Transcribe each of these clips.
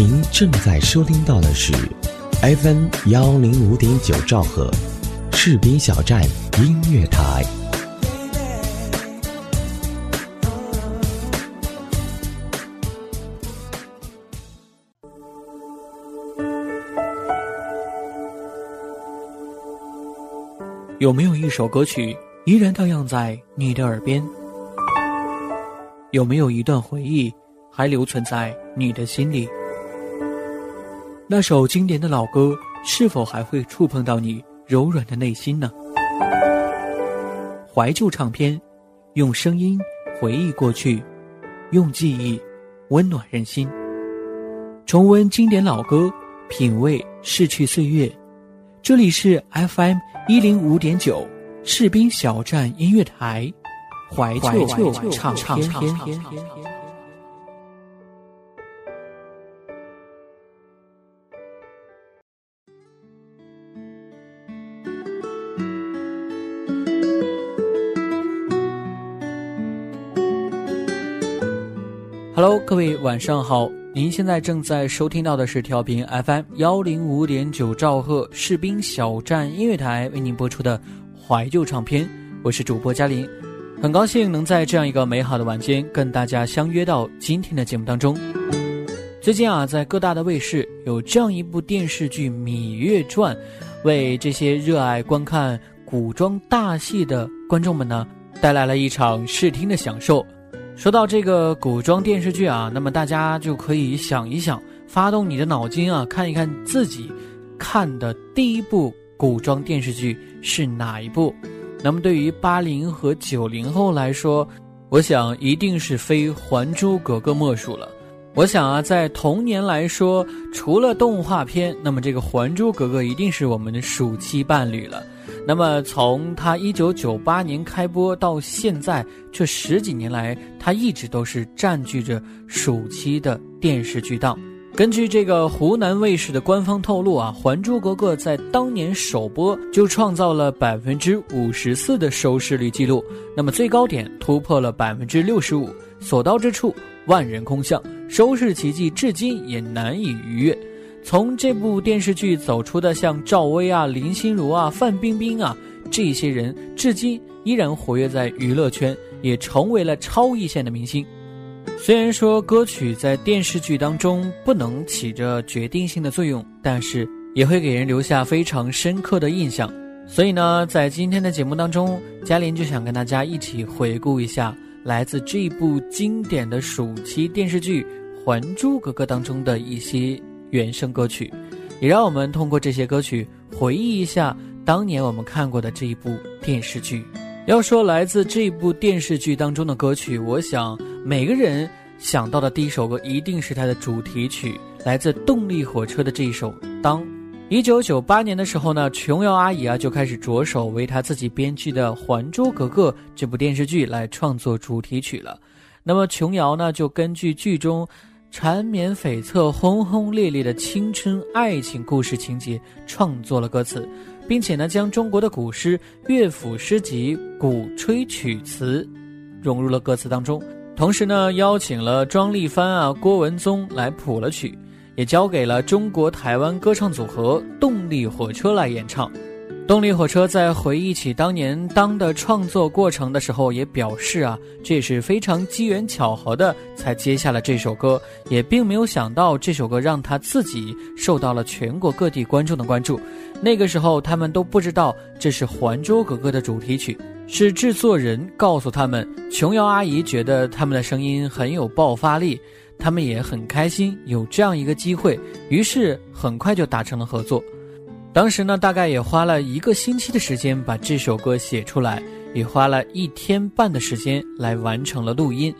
您正在收听到的是 FM 幺零五点九兆赫，士兵小站音乐台。有没有一首歌曲依然荡漾在你的耳边？有没有一段回忆还留存在你的心里？那首经典的老歌是否还会触碰到你柔软的内心呢？怀旧唱片，用声音回忆过去，用记忆温暖人心。重温经典老歌，品味逝去岁月。这里是 FM。一零五点九，士兵小站音乐台，怀旧唱片。Hello，各位晚上好。您现在正在收听到的是调频 FM 幺零五点九兆赫士兵小站音乐台为您播出的怀旧唱片，我是主播嘉林，很高兴能在这样一个美好的晚间跟大家相约到今天的节目当中。最近啊，在各大的卫视有这样一部电视剧《芈月传》，为这些热爱观看古装大戏的观众们呢，带来了一场视听的享受。说到这个古装电视剧啊，那么大家就可以想一想，发动你的脑筋啊，看一看自己看的第一部古装电视剧是哪一部。那么对于八零和九零后来说，我想一定是非《还珠格格》莫属了。我想啊，在童年来说，除了动画片，那么这个《还珠格格》一定是我们的暑期伴侣了。那么，从它一九九八年开播到现在这十几年来，它一直都是占据着暑期的电视剧档。根据这个湖南卫视的官方透露啊，《还珠格格》在当年首播就创造了百分之五十四的收视率记录，那么最高点突破了百分之六十五，所到之处万人空巷，收视奇迹至今也难以逾越。从这部电视剧走出的像赵薇啊、林心如啊、范冰冰啊这些人，至今依然活跃在娱乐圈，也成为了超一线的明星。虽然说歌曲在电视剧当中不能起着决定性的作用，但是也会给人留下非常深刻的印象。所以呢，在今天的节目当中，嘉玲就想跟大家一起回顾一下来自这部经典的暑期电视剧《还珠格格》当中的一些。原声歌曲，也让我们通过这些歌曲回忆一下当年我们看过的这一部电视剧。要说来自这部电视剧当中的歌曲，我想每个人想到的第一首歌一定是它的主题曲，来自动力火车的这一首《当》。一九九八年的时候呢，琼瑶阿姨啊就开始着手为她自己编剧的《还珠格格》这部电视剧来创作主题曲了。那么琼瑶呢就根据剧中。缠绵悱恻、轰轰烈烈的青春爱情故事情节，创作了歌词，并且呢，将中国的古诗、乐府诗集、古吹曲词融入了歌词当中。同时呢，邀请了庄丽帆啊、郭文宗来谱了曲，也交给了中国台湾歌唱组合动力火车来演唱。动力火车在回忆起当年当的创作过程的时候，也表示啊，这也是非常机缘巧合的才接下了这首歌，也并没有想到这首歌让他自己受到了全国各地观众的关注。那个时候他们都不知道这是《还珠格格》的主题曲，是制作人告诉他们，琼瑶阿姨觉得他们的声音很有爆发力，他们也很开心有这样一个机会，于是很快就达成了合作。当时呢，大概也花了一个星期的时间把这首歌写出来，也花了一天半的时间来完成了录音。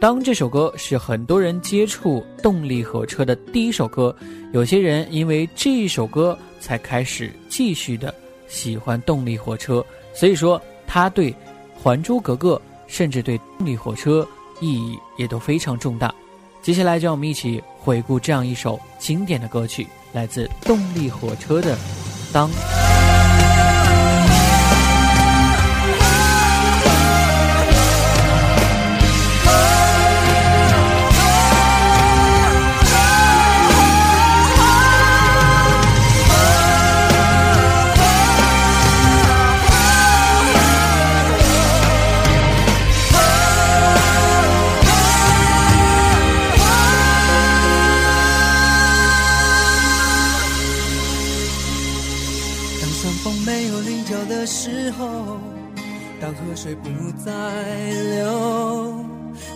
当这首歌是很多人接触动力火车的第一首歌，有些人因为这一首歌才开始继续的喜欢动力火车。所以说，他对《还珠格格》甚至对动力火车意义也都非常重大。接下来，就让我们一起回顾这样一首经典的歌曲。来自动力火车的《当》。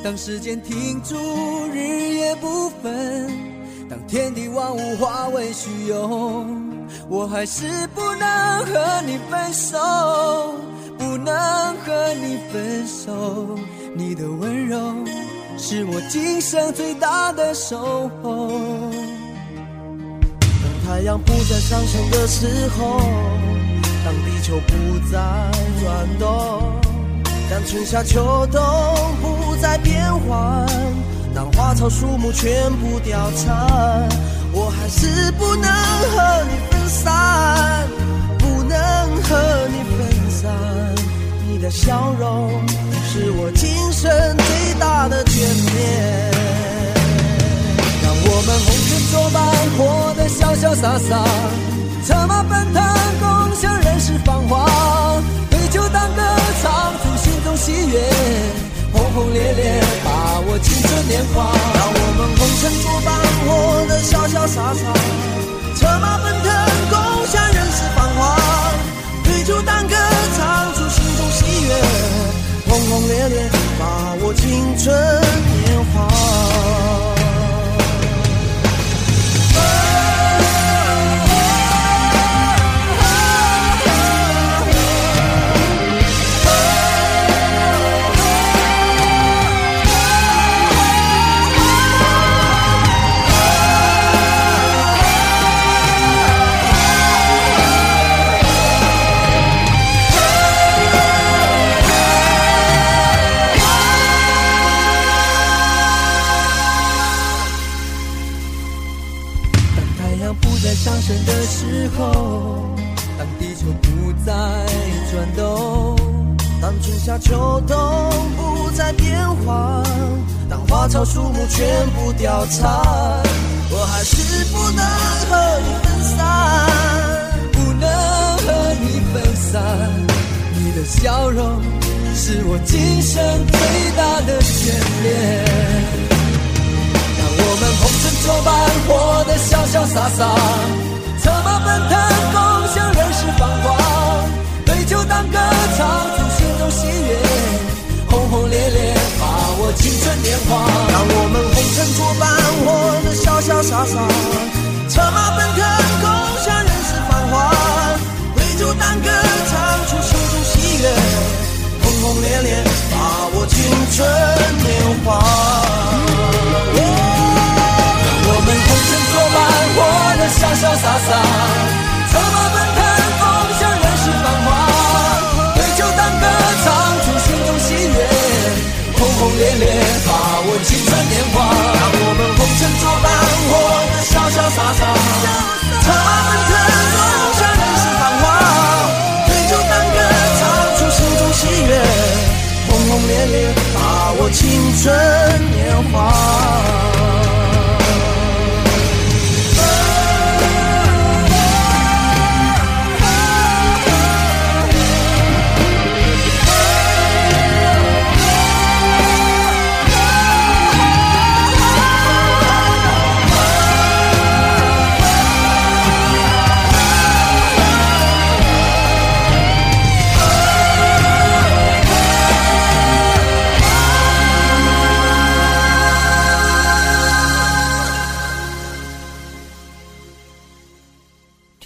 当时间停住，日夜不分，当天地万物化为虚有，我还是不能和你分手，不能和你分手。你的温柔是我今生最大的守候。当太阳不再上升的时候，当地球不再转动。当春夏秋冬不再变换，当花草树木全部凋残，我还是不能和你分散，不能和你分散。你的笑容是我今生最大的眷恋。让我们红尘作伴，活得潇潇洒洒，策马奔腾，共享人世繁华。月，轰轰烈烈，把握青春年华。让我们红尘作伴，活得潇潇洒洒，策马奔腾，共享人世繁华。对酒当歌，唱出心中喜悦，轰轰烈烈，把握青春花草树木全部凋残，我还是不能和你分散，不能和你分散。你的笑容是我今生最大的眷恋。让我们红尘作伴，活得潇潇洒洒，策马奔腾，共享人世繁华，对酒当歌，青春年华。让我们红尘作伴，活得潇潇洒洒，策马奔腾，共享人世繁华。对酒当歌，唱出心中喜悦，轰轰烈烈，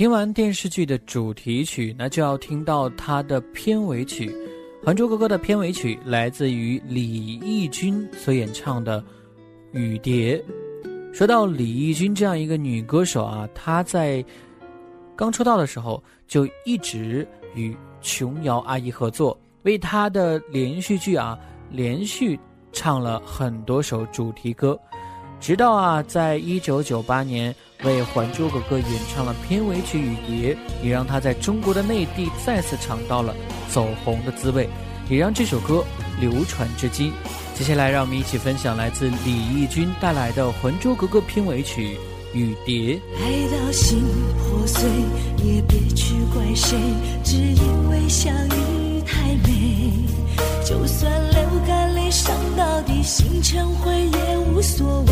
听完电视剧的主题曲，那就要听到它的片尾曲，《还珠格格》的片尾曲来自于李翊君所演唱的《雨蝶》。说到李翊君这样一个女歌手啊，她在刚出道的时候就一直与琼瑶阿姨合作，为她的连续剧啊连续唱了很多首主题歌，直到啊，在一九九八年。为《还珠格格》演唱了片尾曲《雨蝶》，也让他在中国的内地再次尝到了走红的滋味，也让这首歌流传至今。接下来，让我们一起分享来自李翊君带来的《还珠格格》片尾曲《雨蝶》。爱到心破碎，也别去怪谁，只因为相遇太美。就算流干泪，伤到底，心成灰也无所谓。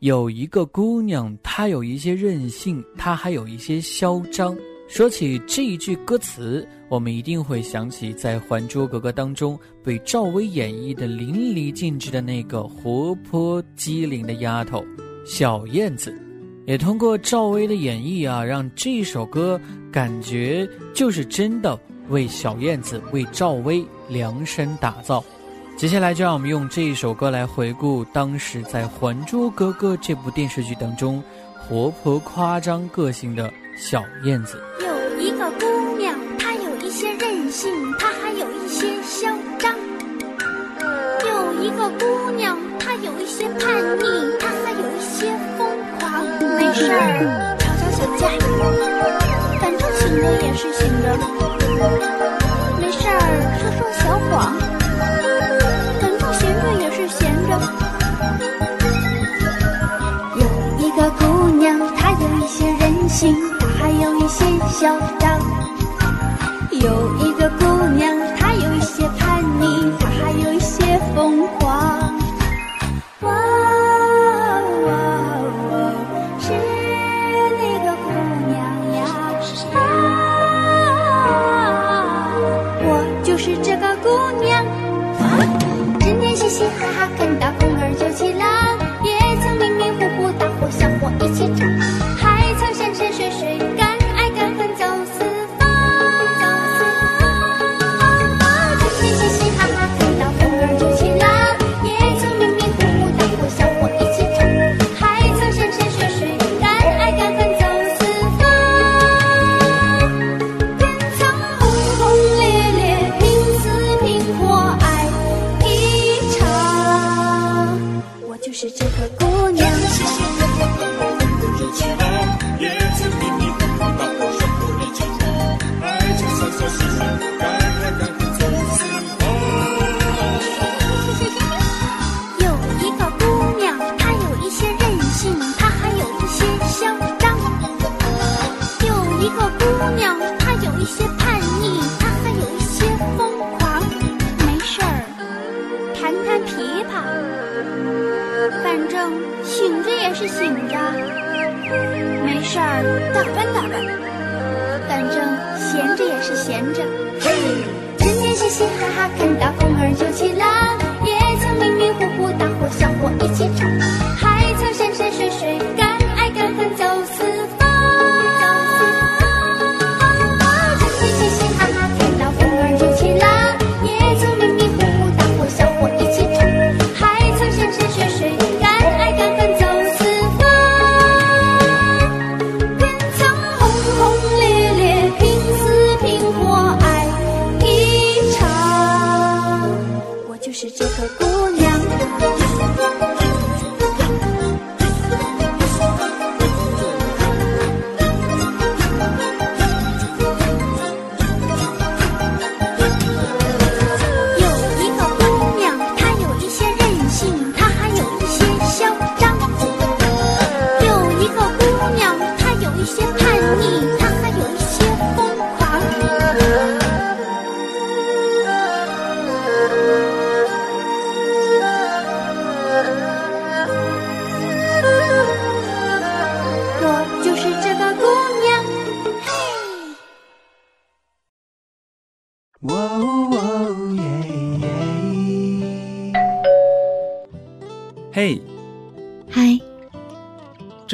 有一个姑娘，她有一些任性，她还有一些嚣张。说起这一句歌词，我们一定会想起在《还珠格格》当中被赵薇演绎的淋漓尽致的那个活泼机灵的丫头小燕子。也通过赵薇的演绎啊，让这首歌感觉就是真的为小燕子、为赵薇量身打造。接下来就让我们用这一首歌来回顾当时在《还珠格格》这部电视剧当中活泼夸张个性的小燕子。有一个姑娘，她有一些任性，她还有一些嚣张。有一个姑娘，她有一些叛逆，她还有一些疯狂。没事儿，吵吵小架，反正醒着也是醒着。没事儿，说说小谎。有一个姑娘，她有一些任性，她还有一些嚣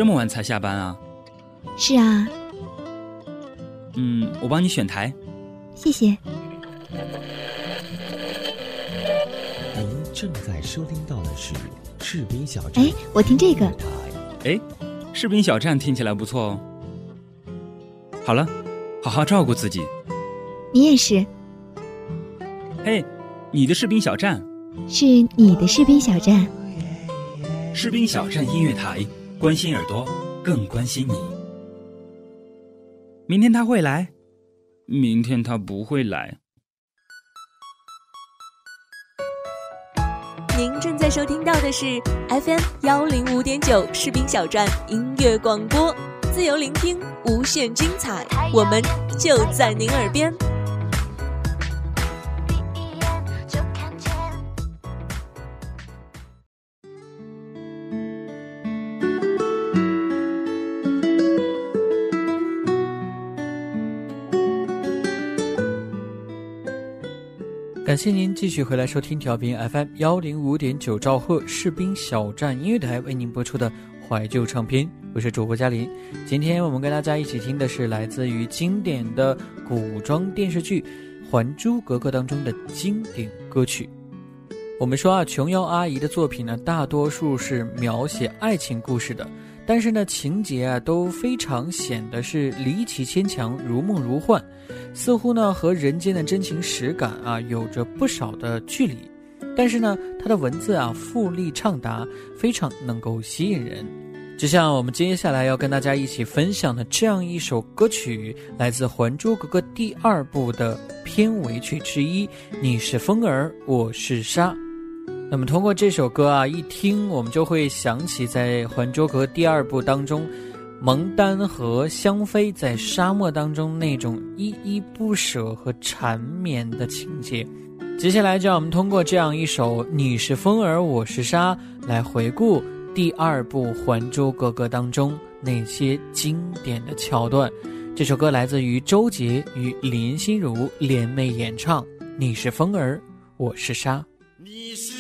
这么晚才下班啊？是啊，嗯，我帮你选台。谢谢。您正在收听到的是士兵小站。哎，我听这个。哎，士兵小站听起来不错哦。好了，好好照顾自己。你也是。嘿，你的士兵小站。是你的士兵小站。士兵小站音乐台，关心耳朵，更关心你。明天他会来，明天他不会来。您正在收听到的是 FM 幺零五点九士兵小站音乐广播，自由聆听，无限精彩，我们就在您耳边。感谢您继续回来收听调频 FM 幺零五点九兆赫士兵小站音乐台为您播出的怀旧唱片，我是主播嘉林。今天我们跟大家一起听的是来自于经典的古装电视剧《还珠格格》当中的经典歌曲。我们说啊，琼瑶阿姨的作品呢，大多数是描写爱情故事的，但是呢，情节啊都非常显得是离奇牵强、如梦如幻，似乎呢和人间的真情实感啊有着不少的距离。但是呢，它的文字啊富丽畅达，非常能够吸引人。就像我们接下来要跟大家一起分享的这样一首歌曲，来自《还珠格格》第二部的片尾曲之一，《你是风儿，我是沙》。那么通过这首歌啊，一听我们就会想起在《还珠格格》第二部当中，蒙丹和香妃在沙漠当中那种依依不舍和缠绵的情节。接下来就让我们通过这样一首《你是风儿，我是沙》来回顾第二部《还珠格格》当中那些经典的桥段。这首歌来自于周杰与林心如联袂演唱，《你是风儿，我是沙》。你是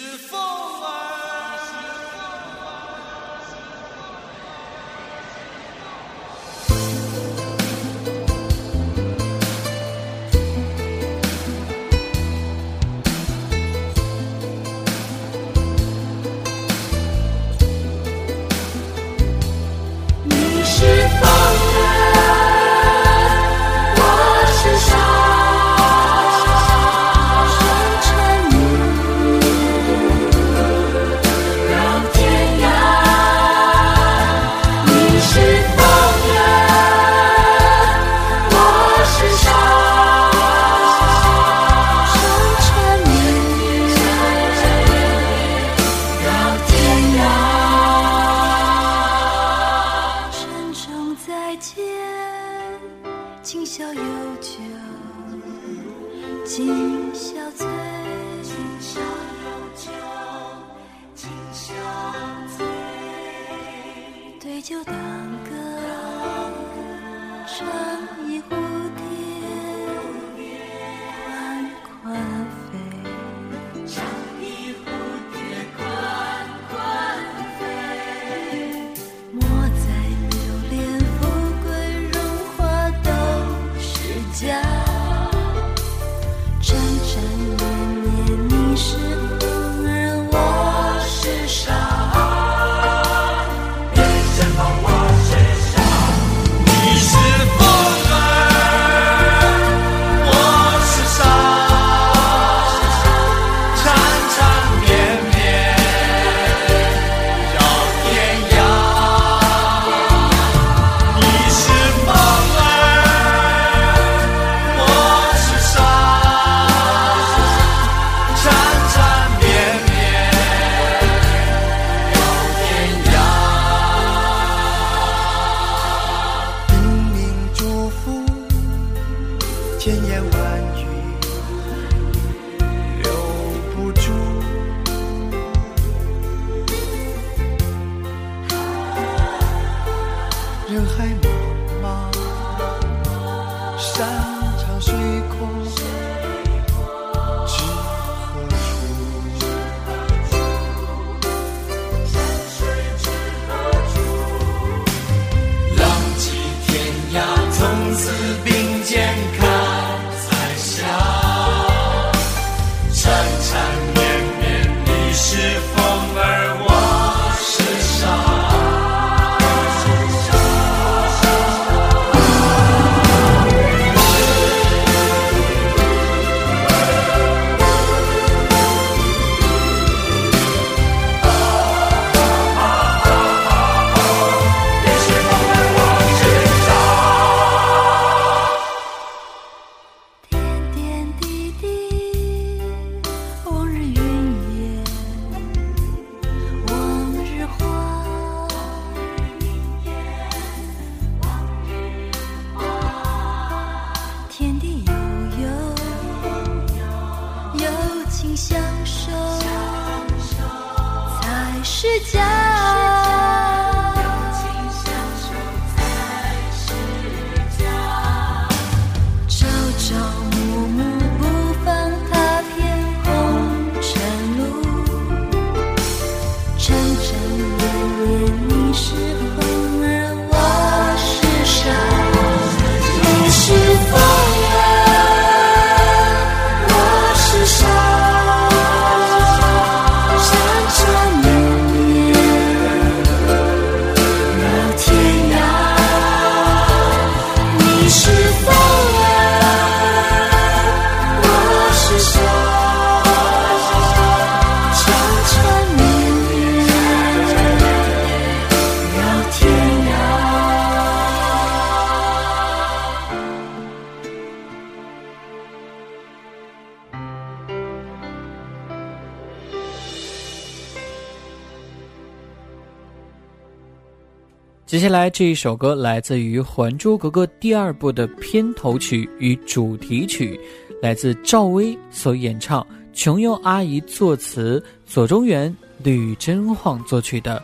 接下来这一首歌来自于《还珠格格》第二部的片头曲与主题曲，来自赵薇所演唱，琼瑶阿姨作词，左中原、吕真晃作曲的《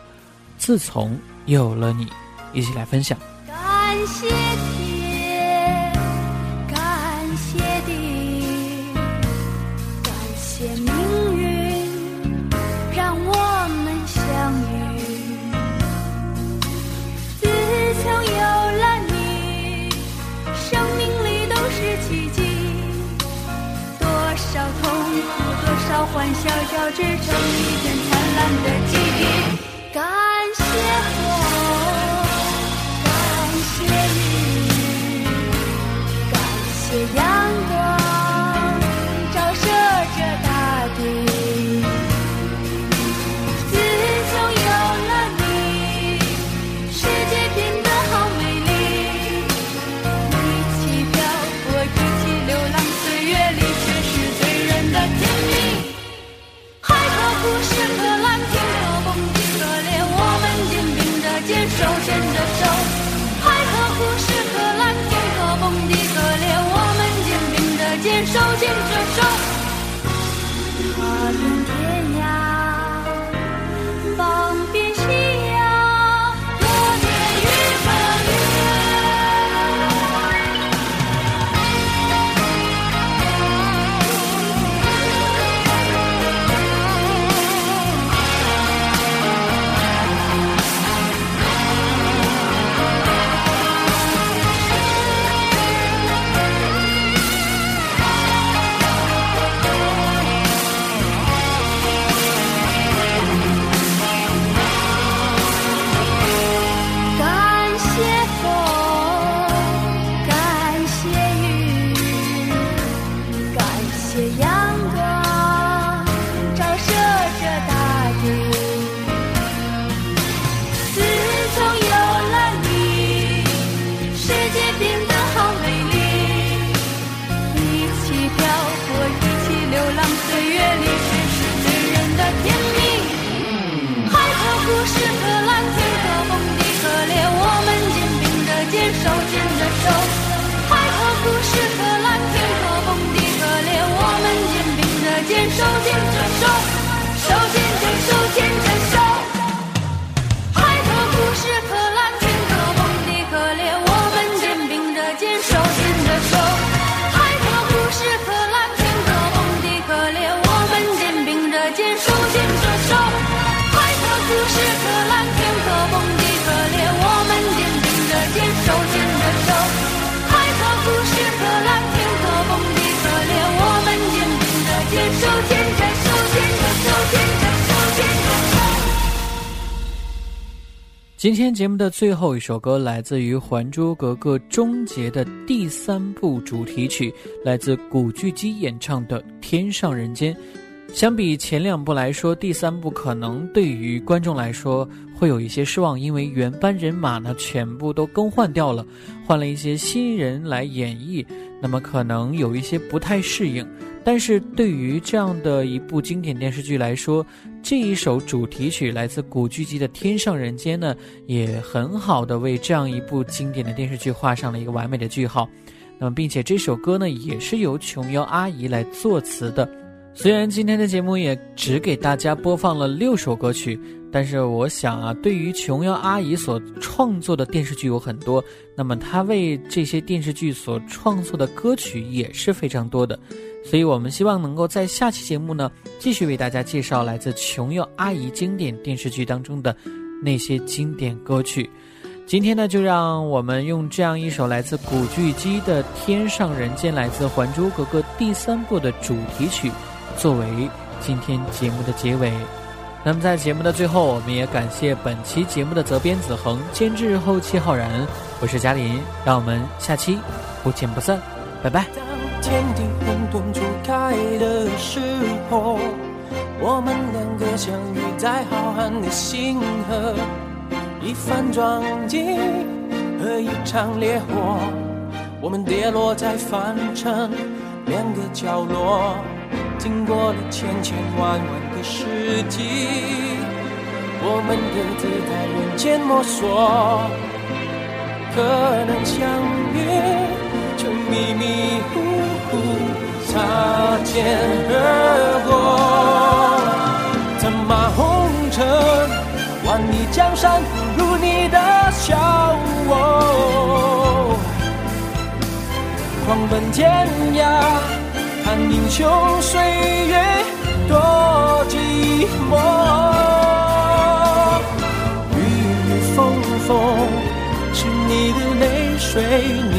自从有了你》，一起来分享。感谢欢笑，交织成一片灿烂的记忆。感谢我。感谢雨，感谢阳手牵着手。手牵着手，手牵着手今天节目的最后一首歌来自于《还珠格格》终结的第三部主题曲，来自古巨基演唱的《天上人间》。相比前两部来说，第三部可能对于观众来说会有一些失望，因为原班人马呢全部都更换掉了，换了一些新人来演绎，那么可能有一些不太适应。但是对于这样的一部经典电视剧来说，这一首主题曲来自古巨基的《天上人间》呢，也很好的为这样一部经典的电视剧画上了一个完美的句号。那么，并且这首歌呢，也是由琼瑶阿姨来作词的。虽然今天的节目也只给大家播放了六首歌曲，但是我想啊，对于琼瑶阿姨所创作的电视剧有很多，那么她为这些电视剧所创作的歌曲也是非常多的，所以我们希望能够在下期节目呢，继续为大家介绍来自琼瑶阿姨经典电视剧当中的那些经典歌曲。今天呢，就让我们用这样一首来自古巨基的《天上人间》，来自《还珠格格》第三部的主题曲。作为今天节目的结尾，那么在节目的最后，我们也感谢本期节目的责编子恒、监制后期浩然，我是嘉林，让我们下期不见不散，拜拜。当天地混沌初开的时候，我们两个相遇在浩瀚的星河，一番撞击和一场烈火，我们跌落在凡尘两个角落。经过了千千万万个世纪，我们各自在人间摸索，可能相遇，却迷迷糊糊擦肩而过。策马红尘，万里江山不如你的笑我，狂奔天涯。看英雄岁月雨雨风风是你的泪水，你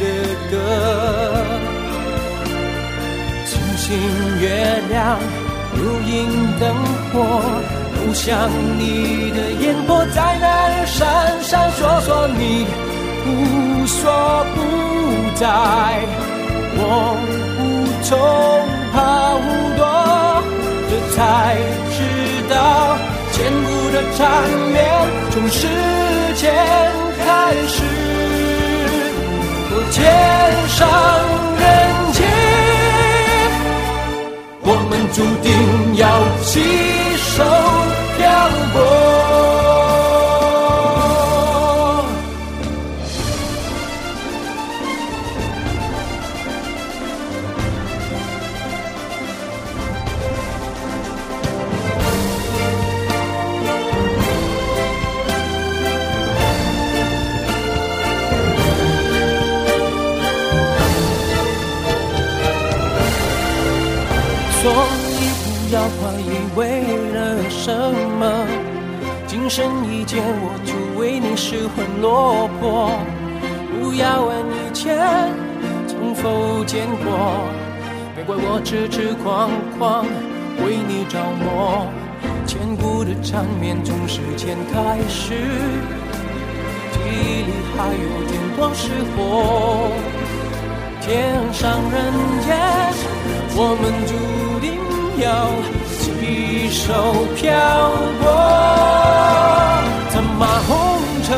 的歌。星星月亮流萤灯火，都像你的眼波在那儿闪闪烁烁，你无所不在，我无。从怕无多，这才知道千古的缠绵从时间开始。天上人间，我们注定要携手漂泊。一见我就为你失魂落魄，不要问以前曾否见过，别怪我痴痴狂狂为你着魔，千古的缠绵从时间开始，记忆里还有点光是火，天上人间，我们注定要。携手漂泊，策马红尘，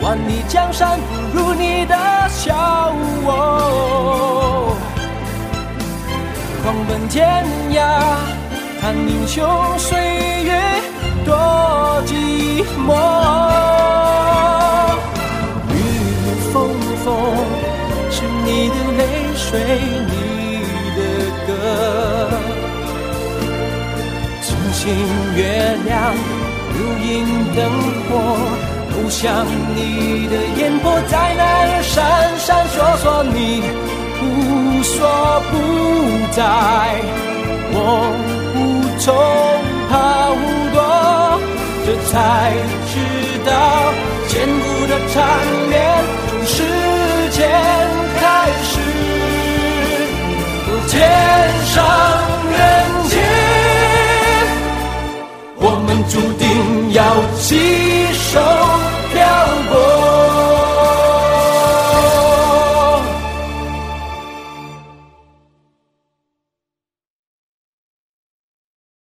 万里江山不如你的笑我。狂奔天涯，看英雄星月亮，如影灯火，都像你的眼波在那儿闪闪烁烁，你无所不在，我无从逃躲，这才知道坚固的缠绵从时间开始，天上人间。我们注定要携手漂泊。